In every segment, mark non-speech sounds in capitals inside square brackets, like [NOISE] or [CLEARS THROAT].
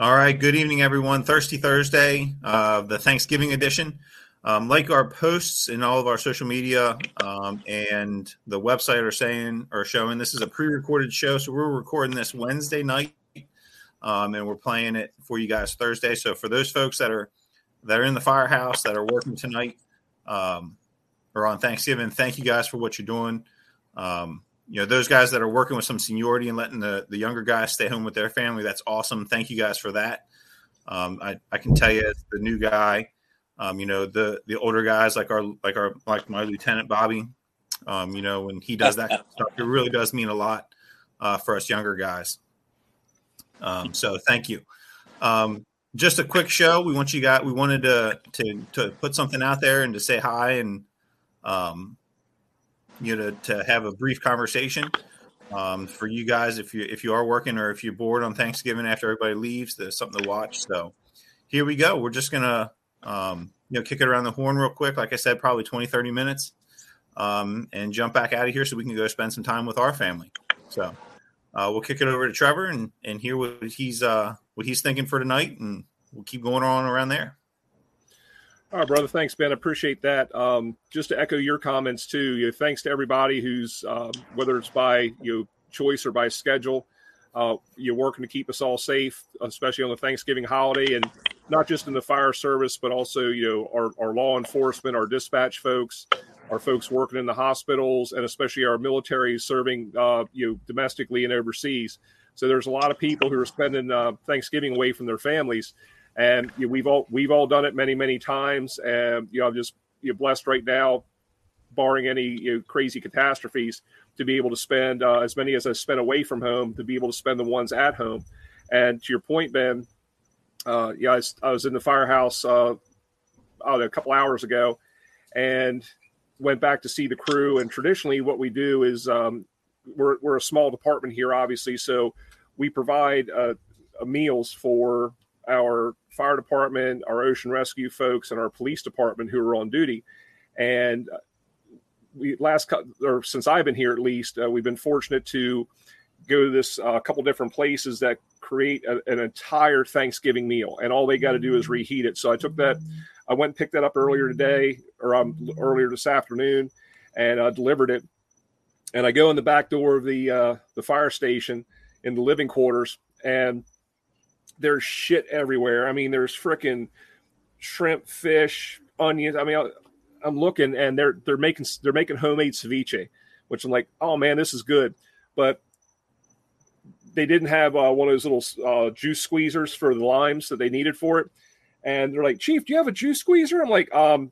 All right. Good evening, everyone. Thirsty Thursday, uh, the Thanksgiving edition. Um, like our posts in all of our social media um, and the website are saying or showing, this is a pre-recorded show, so we're recording this Wednesday night, um, and we're playing it for you guys Thursday. So for those folks that are that are in the firehouse that are working tonight um, or on Thanksgiving, thank you guys for what you're doing. Um, you know those guys that are working with some seniority and letting the, the younger guys stay home with their family that's awesome. Thank you guys for that. Um, I, I can tell you as the new guy um, you know the the older guys like our like our like my lieutenant bobby um, you know when he does that [LAUGHS] stuff it really does mean a lot uh, for us younger guys. Um, so thank you. Um, just a quick show. We want you guys we wanted to to to put something out there and to say hi and um, you know to have a brief conversation um, for you guys if you if you are working or if you're bored on Thanksgiving after everybody leaves. There's something to watch. So here we go. We're just gonna um, you know kick it around the horn real quick. Like I said, probably 20 30 minutes, um, and jump back out of here so we can go spend some time with our family. So uh, we'll kick it over to Trevor and and hear what he's uh, what he's thinking for tonight, and we'll keep going on around there. All right, brother. Thanks, Ben. Appreciate that. Um, just to echo your comments too. You know, thanks to everybody who's um, whether it's by you know, choice or by schedule, uh, you're working to keep us all safe, especially on the Thanksgiving holiday, and not just in the fire service, but also you know our, our law enforcement, our dispatch folks, our folks working in the hospitals, and especially our military serving uh, you know domestically and overseas. So there's a lot of people who are spending uh, Thanksgiving away from their families and you know, we've all we've all done it many many times. And you know, I'm just you know, blessed right now, barring any you know, crazy catastrophes, to be able to spend uh, as many as I spent away from home to be able to spend the ones at home. And to your point, Ben, uh, yeah, I was, I was in the firehouse uh, a couple hours ago, and went back to see the crew. And traditionally, what we do is um, we're we're a small department here, obviously, so we provide uh, meals for our fire department, our ocean rescue folks, and our police department who are on duty. And uh, we last cut or since I've been here at least, uh, we've been fortunate to go to this a uh, couple different places that create a, an entire Thanksgiving meal, and all they got to do is reheat it. So I took that, I went and picked that up earlier today, or um, earlier this afternoon, and uh, delivered it. And I go in the back door of the uh, the fire station in the living quarters, and there's shit everywhere. I mean, there's freaking shrimp, fish, onions. I mean, I, am looking and they're they're making they're making homemade ceviche, which I'm like, oh man, this is good. But they didn't have uh, one of those little uh, juice squeezers for the limes that they needed for it. And they're like, Chief, do you have a juice squeezer? I'm like, um,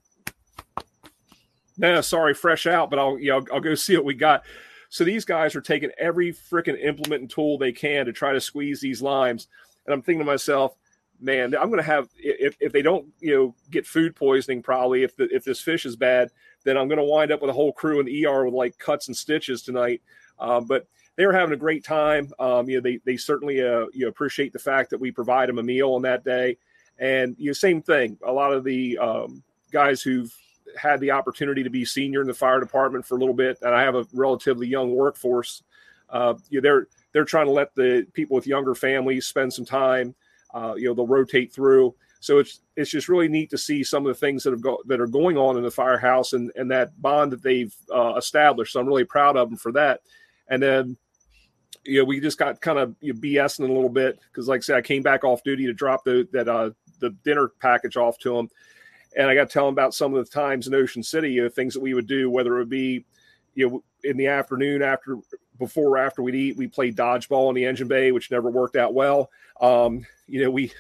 no, sorry, fresh out, but I'll, you know, I'll, I'll go [LAUGHS] see what we got. So these guys are taking every freaking implement and tool they can to try to squeeze these limes and I'm thinking to myself, man, I'm going to have if, if they don't you know get food poisoning probably if the, if this fish is bad, then I'm going to wind up with a whole crew in the ER with like cuts and stitches tonight. Um, but they were having a great time. Um, you know, they they certainly uh, you know appreciate the fact that we provide them a meal on that day, and you know, same thing. A lot of the um, guys who've had the opportunity to be senior in the fire department for a little bit, and I have a relatively young workforce. Uh, you know, they're they're trying to let the people with younger families spend some time. Uh, you know, they'll rotate through. So it's it's just really neat to see some of the things that have go, that are going on in the firehouse and and that bond that they've uh, established. So I'm really proud of them for that. And then, you know, we just got kind of you know, BSing a little bit because, like I said, I came back off duty to drop the that uh, the dinner package off to them, and I got to tell them about some of the times in Ocean City, you know, things that we would do, whether it would be, you know, in the afternoon after before or after we'd eat, we played dodgeball in the engine bay, which never worked out well. Um, you know, we,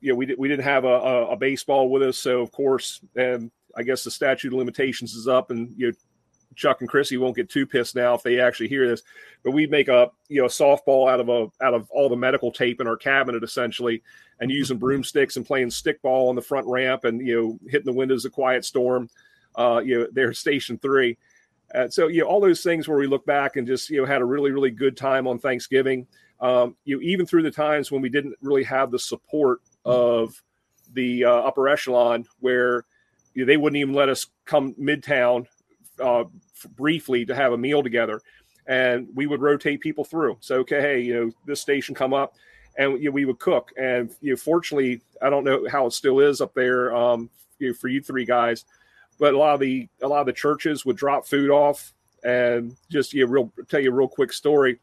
you know, we, we didn't have a, a, a, baseball with us. So of course, and I guess the statute of limitations is up and, you know, Chuck and Chrissy won't get too pissed now if they actually hear this, but we'd make a, you know, a softball out of a, out of all the medical tape in our cabinet essentially and using broomsticks and playing stickball on the front ramp and, you know, hitting the windows of quiet storm, uh, you know, there station three uh, so you know all those things where we look back and just you know had a really really good time on Thanksgiving. Um, you know even through the times when we didn't really have the support of the uh, upper echelon, where you know, they wouldn't even let us come midtown uh, briefly to have a meal together, and we would rotate people through. So okay, hey, you know this station come up, and you know, we would cook. And you know, fortunately, I don't know how it still is up there um, you know, for you three guys, but a lot of the a lot of the churches would drop food off. And just you know, real tell you a real quick story.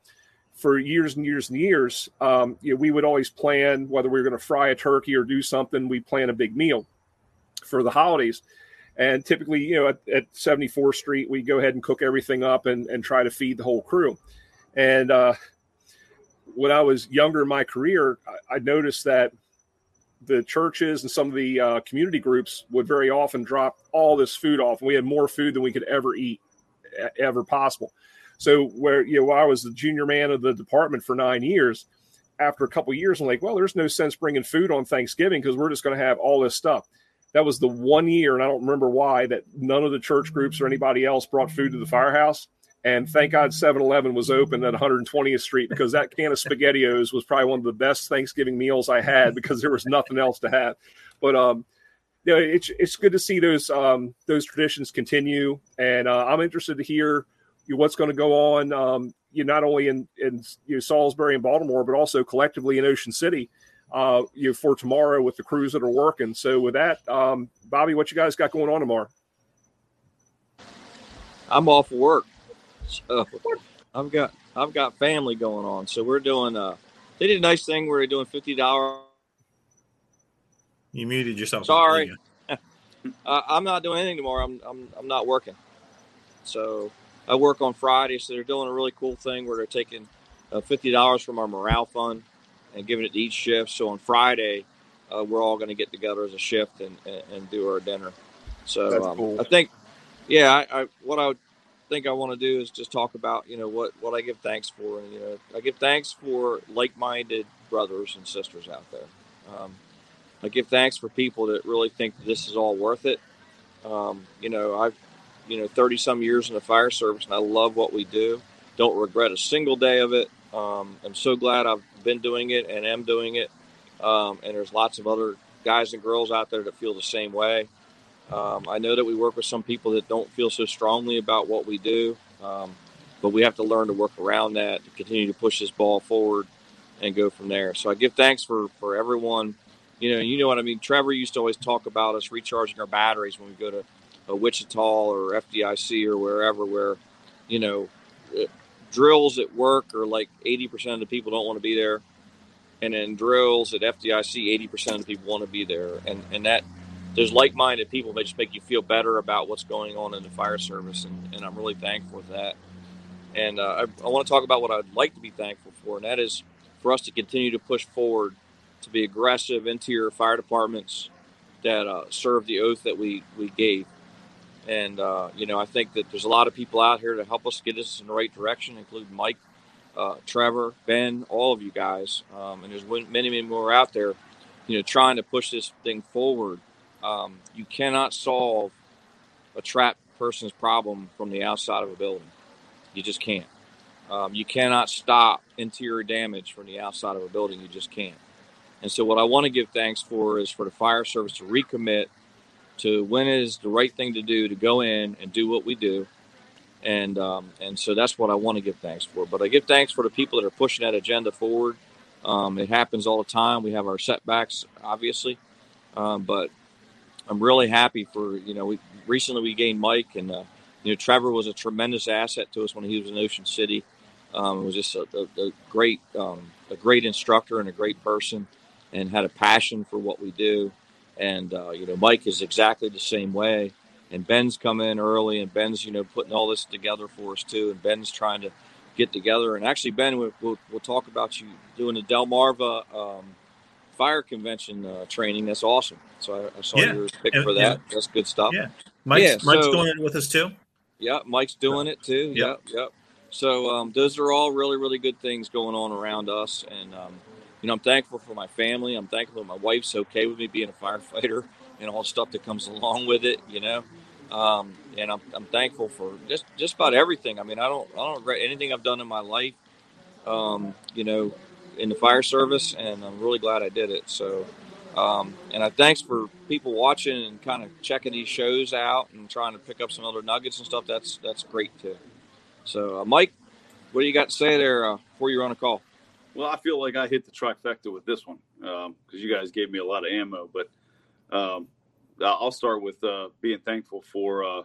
For years and years and years, um, you know, we would always plan whether we were going to fry a turkey or do something. We plan a big meal for the holidays. And typically, you know, at, at 74th Street, we go ahead and cook everything up and, and try to feed the whole crew. And uh, when I was younger in my career, I, I noticed that the churches and some of the uh, community groups would very often drop all this food off. And we had more food than we could ever eat, ever possible. So where you know I was the junior man of the department for nine years, after a couple years, I'm like, well, there's no sense bringing food on Thanksgiving because we're just going to have all this stuff that was the one year, and I don't remember why, that none of the church groups or anybody else brought food to the firehouse. And thank God 7 Eleven was open at 120th Street because that can of SpaghettiOs was probably one of the best Thanksgiving meals I had because there was nothing else to have. But, um, you know, it's, it's good to see those um, those traditions continue. And uh, I'm interested to hear what's going to go on, um, you not only in, in you know, Salisbury and Baltimore, but also collectively in Ocean City uh, you know, for tomorrow with the crews that are working. So with that, um, Bobby, what you guys got going on tomorrow? I'm off work. So I've got I've got family going on. So we're doing uh they did a nice thing where they're doing fifty dollars. You muted yourself. Sorry. uh, [LAUGHS] I'm not doing anything tomorrow. I'm, I'm I'm not working. So I work on Friday. So they're doing a really cool thing where they're taking uh, fifty dollars from our morale fund and giving it to each shift. So on Friday, uh, we're all going to get together as a shift and, and, and do our dinner. So um, cool. I think, yeah, I, I, what I would think I want to do is just talk about you know what what I give thanks for, and you know I give thanks for like-minded brothers and sisters out there. Um, I give thanks for people that really think this is all worth it. Um, you know, I've you know 30 some years in the fire service, and I love what we do. Don't regret a single day of it. Um, I'm so glad I've been doing it and am doing it. Um, and there's lots of other guys and girls out there that feel the same way. Um, I know that we work with some people that don't feel so strongly about what we do, um, but we have to learn to work around that to continue to push this ball forward and go from there. So I give thanks for for everyone. You know, you know what I mean. Trevor used to always talk about us recharging our batteries when we go to a Wichita or FDIC or wherever, where you know drills at work are like 80% of the people don't want to be there. And then drills at FDIC, 80% of the people want to be there. And, and that there's like-minded people that just make you feel better about what's going on in the fire service. And, and I'm really thankful for that. And uh, I, I want to talk about what I'd like to be thankful for. And that is for us to continue to push forward to be aggressive interior fire departments that uh, serve the oath that we, we gave. And, uh, you know, I think that there's a lot of people out here to help us get us in the right direction, including Mike, uh, Trevor, Ben, all of you guys. Um, and there's many, many more out there, you know, trying to push this thing forward. Um, you cannot solve a trapped person's problem from the outside of a building. You just can't. Um, you cannot stop interior damage from the outside of a building. You just can't. And so, what I want to give thanks for is for the fire service to recommit to when is the right thing to do to go in and do what we do. And um, and so that's what I want to give thanks for. But I give thanks for the people that are pushing that agenda forward. Um, it happens all the time. We have our setbacks, obviously, um, but I'm really happy for you know. We recently we gained Mike, and uh, you know Trevor was a tremendous asset to us when he was in Ocean City. Um, was just a, a, a great um, a great instructor and a great person, and had a passion for what we do. And uh, you know, Mike is exactly the same way. And Ben's come in early, and Ben's you know putting all this together for us too. And Ben's trying to get together. And actually, Ben, we'll, we'll, we'll talk about you doing the Delmarva um, fire convention uh, training. That's awesome. So I, I saw yeah. your pick for that. Yeah. That's good stuff. Yeah, Mike's, yeah, Mike's so, doing it with us too. Yeah, Mike's doing it too. Yep, yep. yep. So um, those are all really, really good things going on around us, and um, you know, I'm thankful for my family. I'm thankful that my wife's okay with me being a firefighter [LAUGHS] and all the stuff that comes along with it. You know, um, and I'm, I'm thankful for just just about everything. I mean, I don't I don't regret anything I've done in my life. Um, you know, in the fire service, and I'm really glad I did it. So, um, and I thanks for people watching and kind of checking these shows out and trying to pick up some other nuggets and stuff. That's that's great too. So, uh, Mike, what do you got to say there uh, before you run a call? well, I feel like I hit the trifecta with this one because um, you guys gave me a lot of ammo. But um, I'll start with uh, being thankful for uh,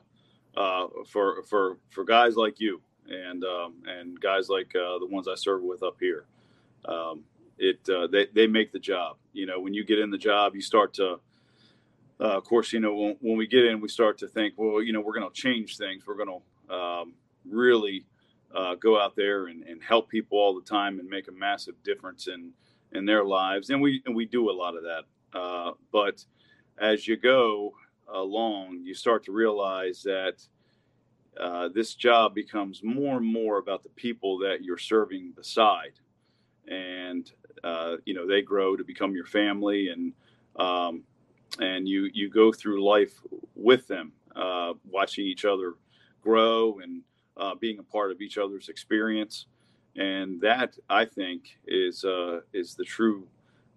uh, for for for guys like you and um, and guys like uh, the ones I serve with up here. Um, it uh, they they make the job. You know, when you get in the job, you start to. Uh, of course, you know when, when, we get in, we start to think, well, you know, we're going to change things. We're going to um, really uh, go out there and, and, help people all the time and make a massive difference in in their lives, and we and we do a lot of that. Uh, but as you go along, you start to realize that uh, this job becomes more and more about the people that you're serving beside, and uh, you know they grow to become your family, and um, and you you go through life with them, uh, watching each other grow and uh, being a part of each other's experience, and that I think is uh, is the true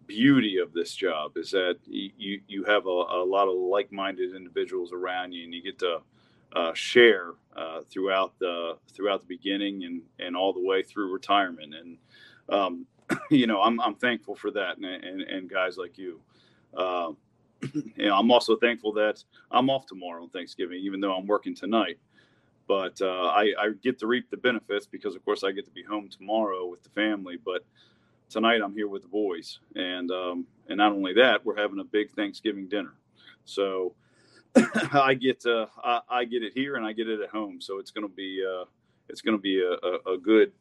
beauty of this job is that you you have a, a lot of like-minded individuals around you, and you get to uh, share uh, throughout the throughout the beginning and and all the way through retirement. And um, [CLEARS THROAT] you know, I'm I'm thankful for that, and and, and guys like you. Uh, [CLEARS THROAT] you know, I'm also thankful that I'm off tomorrow on Thanksgiving, even though I'm working tonight. But uh, I, I get to reap the benefits because, of course, I get to be home tomorrow with the family. But tonight I'm here with the boys, and um, and not only that, we're having a big Thanksgiving dinner. So [CLEARS THROAT] I get uh, I, I, get it here and I get it at home. So it's gonna be uh, it's gonna be a, a, a, good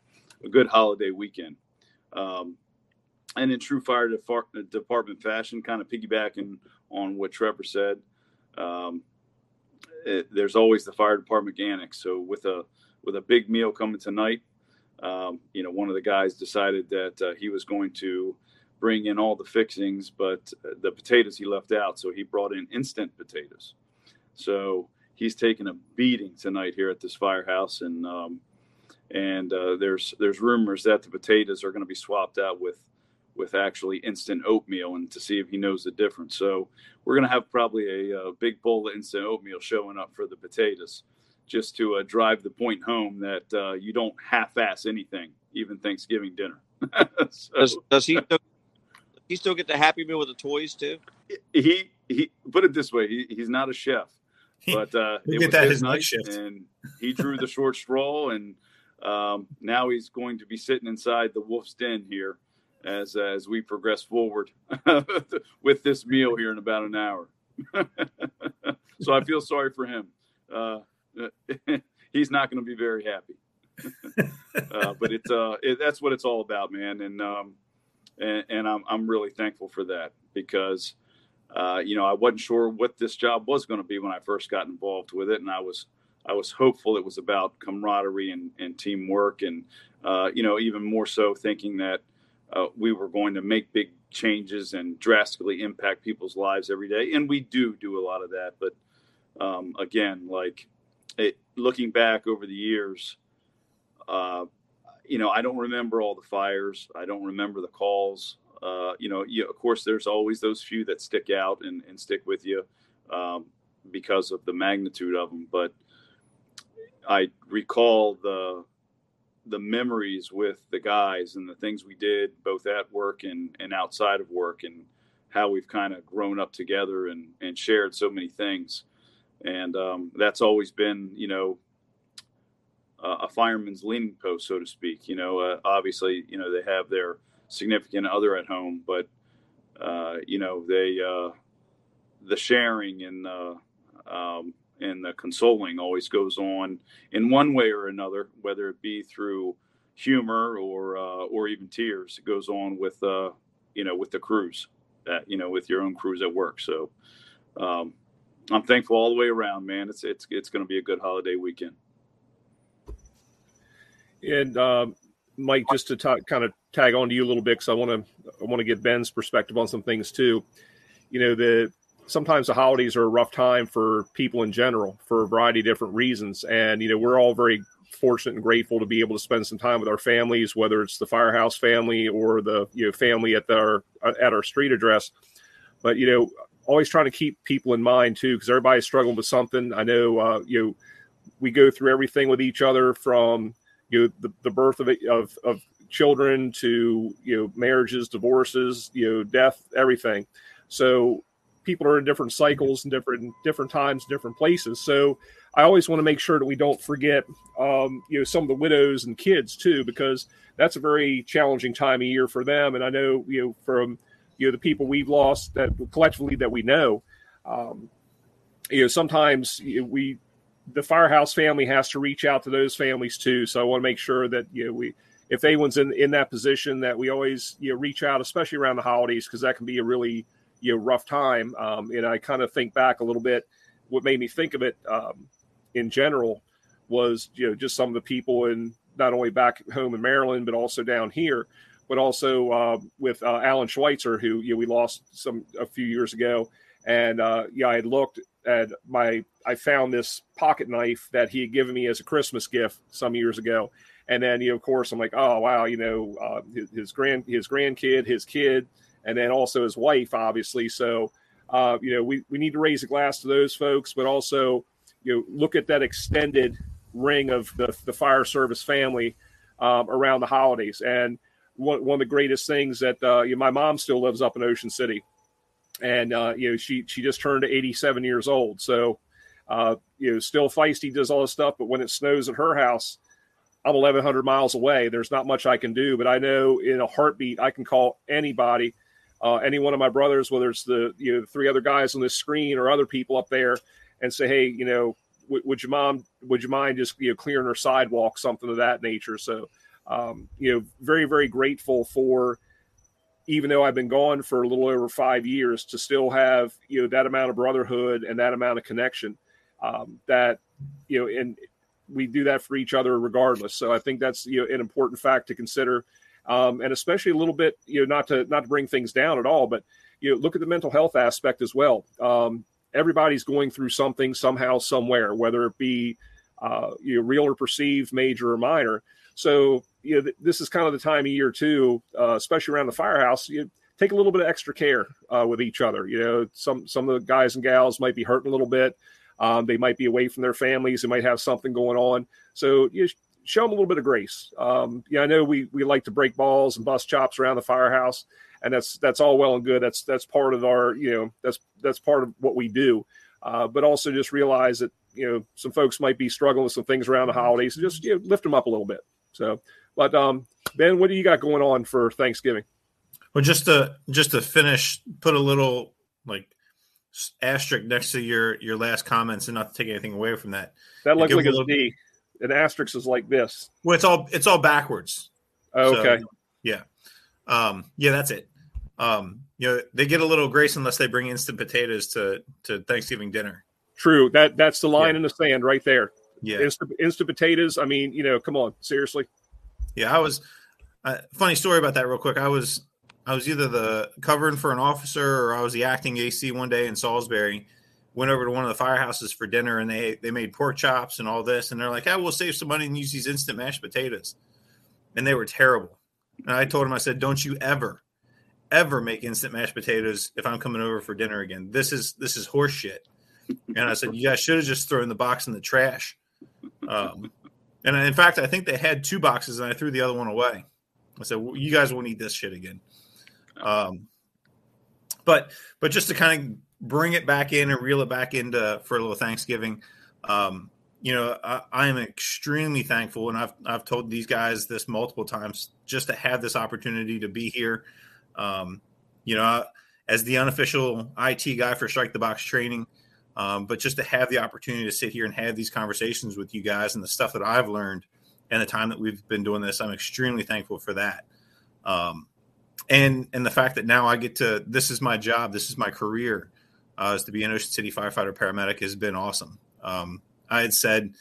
a good holiday weekend. Um, and in true fire department fashion, kind of piggybacking on what Trevor said, um, it, there's always the fire department annex. So with a with a big meal coming tonight, um, you know, one of the guys decided that uh, he was going to bring in all the fixings, but the potatoes he left out. So he brought in instant potatoes. So he's taking a beating tonight here at this firehouse, and um, and uh, there's there's rumors that the potatoes are going to be swapped out with with actually instant oatmeal, and to see if he knows the difference. So we're going to have probably a, a, big bowl of instant oatmeal showing up for the potatoes, just to uh, drive the point home that uh, you don't half-ass anything, even Thanksgiving dinner. [LAUGHS] so, does, does he? Does he still get the Happy Meal with the toys too? He he put it this way: he, he's not a chef, [LAUGHS] but uh, it get that his night shift, and he drew the short straw, and um, now he's going to be sitting inside the wolf's den here as as we progress forward [LAUGHS] with this meal here in about an hour. [LAUGHS] so I feel sorry for him. Uh, [LAUGHS] he's not going to be very happy. uh, but it's uh, it, that's what it's all about, man. And um, and, and I'm I'm really thankful for that because uh, you know, I wasn't sure what this job was going to be when I first got involved with it, and I was I was hopeful it was about camaraderie and, and teamwork, and uh, you know, even more so thinking that uh, we were going to make big changes and drastically impact people's lives every day, and we do do a lot of that. But um, again, like it, looking back over the years, uh, you know, I don't remember all the fires. I don't remember the calls uh, you know, you, of course, there's always those few that stick out and, and stick with you um, because of the magnitude of them. But I recall the the memories with the guys and the things we did both at work and, and outside of work and how we've kind of grown up together and, and shared so many things. And um, that's always been, you know, a fireman's leaning post, so to speak. You know, uh, obviously, you know, they have their significant other at home, but uh, you know they uh, the sharing and um, and the consoling always goes on in one way or another, whether it be through humor or uh, or even tears. It goes on with uh, you know with the crews, that you know with your own crews at work. So um, I'm thankful all the way around, man. It's it's it's going to be a good holiday weekend. And um, Mike, just to talk, kind of tag on to you a little bit because I want to I want to get Ben's perspective on some things too. You know, the sometimes the holidays are a rough time for people in general for a variety of different reasons, and you know we're all very fortunate and grateful to be able to spend some time with our families, whether it's the firehouse family or the you know family at our at our street address. But you know, always trying to keep people in mind too, because everybody's struggling with something. I know uh, you know we go through everything with each other from you know the, the birth of, of, of children to you know marriages, divorces, you know death, everything. So people are in different cycles and different different times, different places. So I always want to make sure that we don't forget, um, you know, some of the widows and kids too, because that's a very challenging time of year for them. And I know, you know, from you know the people we've lost that collectively that we know, um, you know, sometimes we, the firehouse family has to reach out to those families too. So I want to make sure that you know we, if anyone's in in that position, that we always you know reach out, especially around the holidays, because that can be a really you know rough time. Um, and I kind of think back a little bit. What made me think of it um, in general was you know just some of the people in not only back home in Maryland but also down here, but also uh, with uh, Alan Schweitzer, who you know, we lost some a few years ago. And uh, yeah, I had looked at my I found this pocket knife that he had given me as a Christmas gift some years ago. And then, you know, of course, I'm like, oh wow, you know, uh, his, his grand his grandkid, his kid, and then also his wife, obviously. So, uh, you know, we, we need to raise a glass to those folks, but also, you know, look at that extended ring of the, the fire service family um, around the holidays. And one, one of the greatest things that uh, you know, my mom still lives up in Ocean City, and uh, you know she she just turned 87 years old. So, uh, you know, still feisty, does all this stuff. But when it snows at her house, I'm 1,100 miles away. There's not much I can do, but I know in a heartbeat I can call anybody uh, any one of my brothers, whether it's the you know three other guys on this screen or other people up there, and say, hey, you know, w- would you mom, would you mind just you know clearing her sidewalk, something of that nature. So, um, you know, very very grateful for. Even though I've been gone for a little over five years, to still have you know that amount of brotherhood and that amount of connection, um, that you know, and we do that for each other regardless. So I think that's you know an important fact to consider um, and especially a little bit, you know, not to not to bring things down at all, but you know, look at the mental health aspect as well. Um, everybody's going through something somehow, somewhere, whether it be uh, you know, real or perceived, major or minor. So you know, th- this is kind of the time of year too, uh, especially around the firehouse. You take a little bit of extra care uh, with each other. You know, some some of the guys and gals might be hurting a little bit. Um, they might be away from their families. They might have something going on. So you show them a little bit of grace. Um, yeah, I know we we like to break balls and bust chops around the firehouse, and that's that's all well and good. That's that's part of our you know that's that's part of what we do. Uh, but also just realize that you know some folks might be struggling with some things around the holidays. And just you know, lift them up a little bit. So, but um, Ben, what do you got going on for Thanksgiving? Well, just to just to finish, put a little like asterisk next to your your last comments, and not to take anything away from that. That looks like a, a D an asterisk is like this. Well, it's all it's all backwards. Oh, okay. So, yeah. Um, yeah, that's it. Um, you know, they get a little grace unless they bring instant potatoes to to Thanksgiving dinner. True. That that's the line yeah. in the sand right there. Yeah. Instant, instant potatoes. I mean, you know, come on, seriously. Yeah, I was. Uh, funny story about that, real quick. I was I was either the covering for an officer or I was the acting AC one day in Salisbury went over to one of the firehouses for dinner and they they made pork chops and all this and they're like, "I oh, will save some money and use these instant mashed potatoes," and they were terrible. And I told him, I said, "Don't you ever, ever make instant mashed potatoes if I'm coming over for dinner again. This is this is horse shit." And I said, "You guys should have just thrown the box in the trash." Um, and in fact, I think they had two boxes and I threw the other one away. I said, well, "You guys won't eat this shit again." Um, but but just to kind of bring it back in and reel it back into for a little Thanksgiving. Um, you know, I, I, am extremely thankful, and I've I've told these guys this multiple times, just to have this opportunity to be here. Um, you know, as the unofficial IT guy for Strike the Box training, um, but just to have the opportunity to sit here and have these conversations with you guys and the stuff that I've learned and the time that we've been doing this, I'm extremely thankful for that. Um, and and the fact that now I get to this is my job, this is my career uh, is to be an Ocean City firefighter paramedic has been awesome. Um, I had said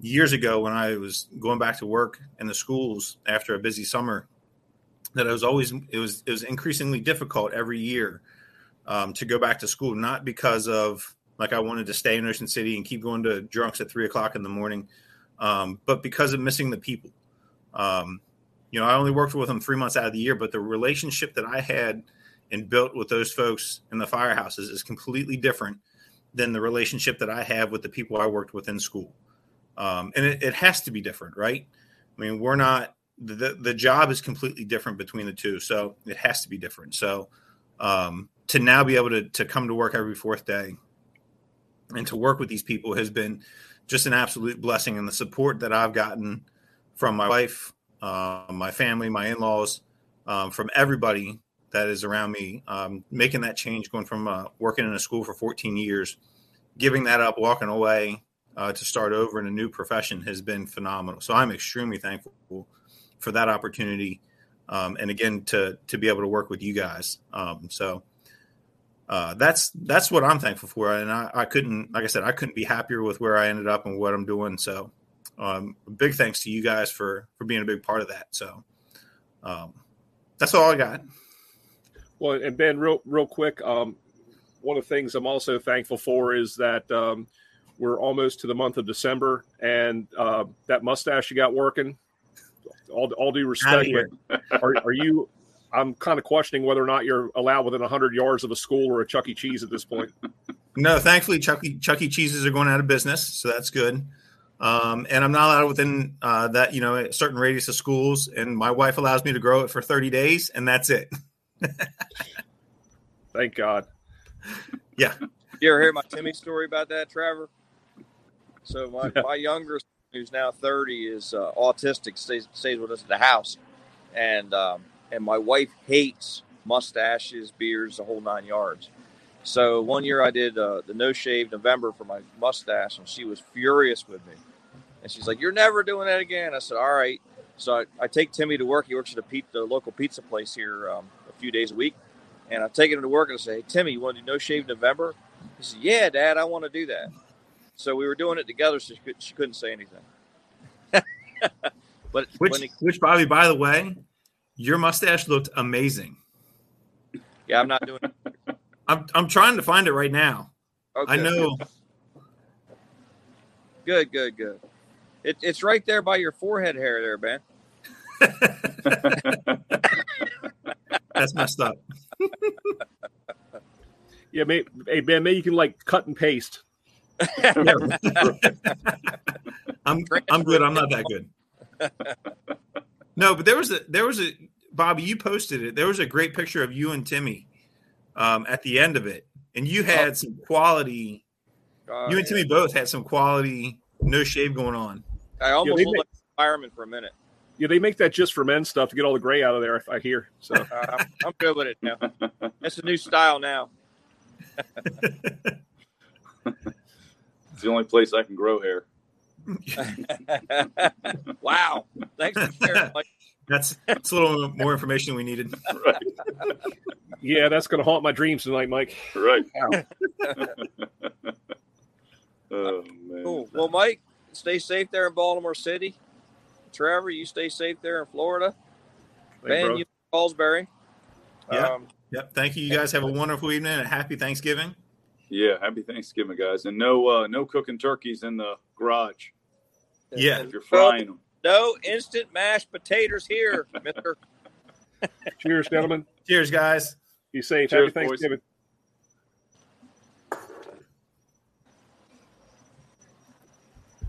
years ago when I was going back to work in the schools after a busy summer that I was always it was it was increasingly difficult every year um, to go back to school, not because of like I wanted to stay in Ocean City and keep going to drunks at three o'clock in the morning, um, but because of missing the people. Um, you know, I only worked with them three months out of the year, but the relationship that I had and built with those folks in the firehouses is completely different than the relationship that I have with the people I worked with in school. Um, and it, it, has to be different, right? I mean, we're not the the job is completely different between the two, so it has to be different. So um, to now be able to to come to work every fourth day and to work with these people has been just an absolute blessing, and the support that I've gotten from my wife, uh, my family, my in laws, um, from everybody that is around me, um, making that change, going from uh, working in a school for 14 years, giving that up, walking away uh, to start over in a new profession has been phenomenal. So I'm extremely thankful for that opportunity, um, and again to to be able to work with you guys. Um, so. Uh, that's that's what I'm thankful for, and I, I, couldn't, like I said, I couldn't be happier with where I ended up and what I'm doing. So, um, big thanks to you guys for for being a big part of that. So, um, that's all I got. Well, and Ben, real real quick, um, one of the things I'm also thankful for is that um, we're almost to the month of December, and uh, that mustache you got working. All, all due respect, are, are you? I'm kind of questioning whether or not you're allowed within 100 yards of a school or a Chuck E. Cheese at this point. No, thankfully, Chuck E. Chuck E. Cheeses are going out of business, so that's good. Um, and I'm not allowed within uh, that, you know, a certain radius of schools. And my wife allows me to grow it for 30 days, and that's it. [LAUGHS] Thank God. Yeah. You ever hear my Timmy story about that, Trevor? So my, my younger, who's now 30, is uh, autistic, stays, stays with us at the house, and um, and my wife hates mustaches, beards, the whole nine yards. So one year I did uh, the no shave November for my mustache, and she was furious with me. And she's like, "You're never doing that again." I said, "All right." So I, I take Timmy to work. He works at a pizza, the local pizza place here um, a few days a week. And I take him to work and I say, hey, Timmy, you want to do no shave November? He said, Yeah, Dad, I want to do that. So we were doing it together, so she, could, she couldn't say anything. [LAUGHS] but which, he, which, Bobby, by the way, your mustache looked amazing. Yeah, I'm not doing it. I'm I'm trying to find it right now. Okay. I know. Good, good, good. It, it's right there by your forehead hair, there, Ben. [LAUGHS] That's messed up. [LAUGHS] yeah, maybe, hey Ben, maybe you can like cut and paste. [LAUGHS] I'm I'm good. I'm not that good. [LAUGHS] No, but there was a there was a Bobby. You posted it. There was a great picture of you and Timmy um, at the end of it, and you had oh. some quality. Uh, you and Timmy both had some quality no shave going on. I almost yeah, looked like fireman for a minute. Yeah, they make that just for men stuff to get all the gray out of there. I hear. So uh, I'm good with it now. It's a new style now. [LAUGHS] it's the only place I can grow hair. [LAUGHS] wow! Thanks for sharing. Mike. That's that's a little more information we needed. Right. Yeah, that's going to haunt my dreams tonight, Mike. Right. [LAUGHS] oh man. Cool. Well, Mike, stay safe there in Baltimore City. Trevor, you stay safe there in Florida. Hey, ben, bro. you Salisbury. Yeah. Um, yep. Thank you. You guys have a wonderful evening and happy Thanksgiving. Yeah, happy Thanksgiving, guys, and no uh, no cooking turkeys in the garage. Yeah, if you're frying them. No instant mashed potatoes here, [LAUGHS] Mister. Cheers, gentlemen. Cheers, guys. Be safe. Cheers, happy Thanksgiving. Boys.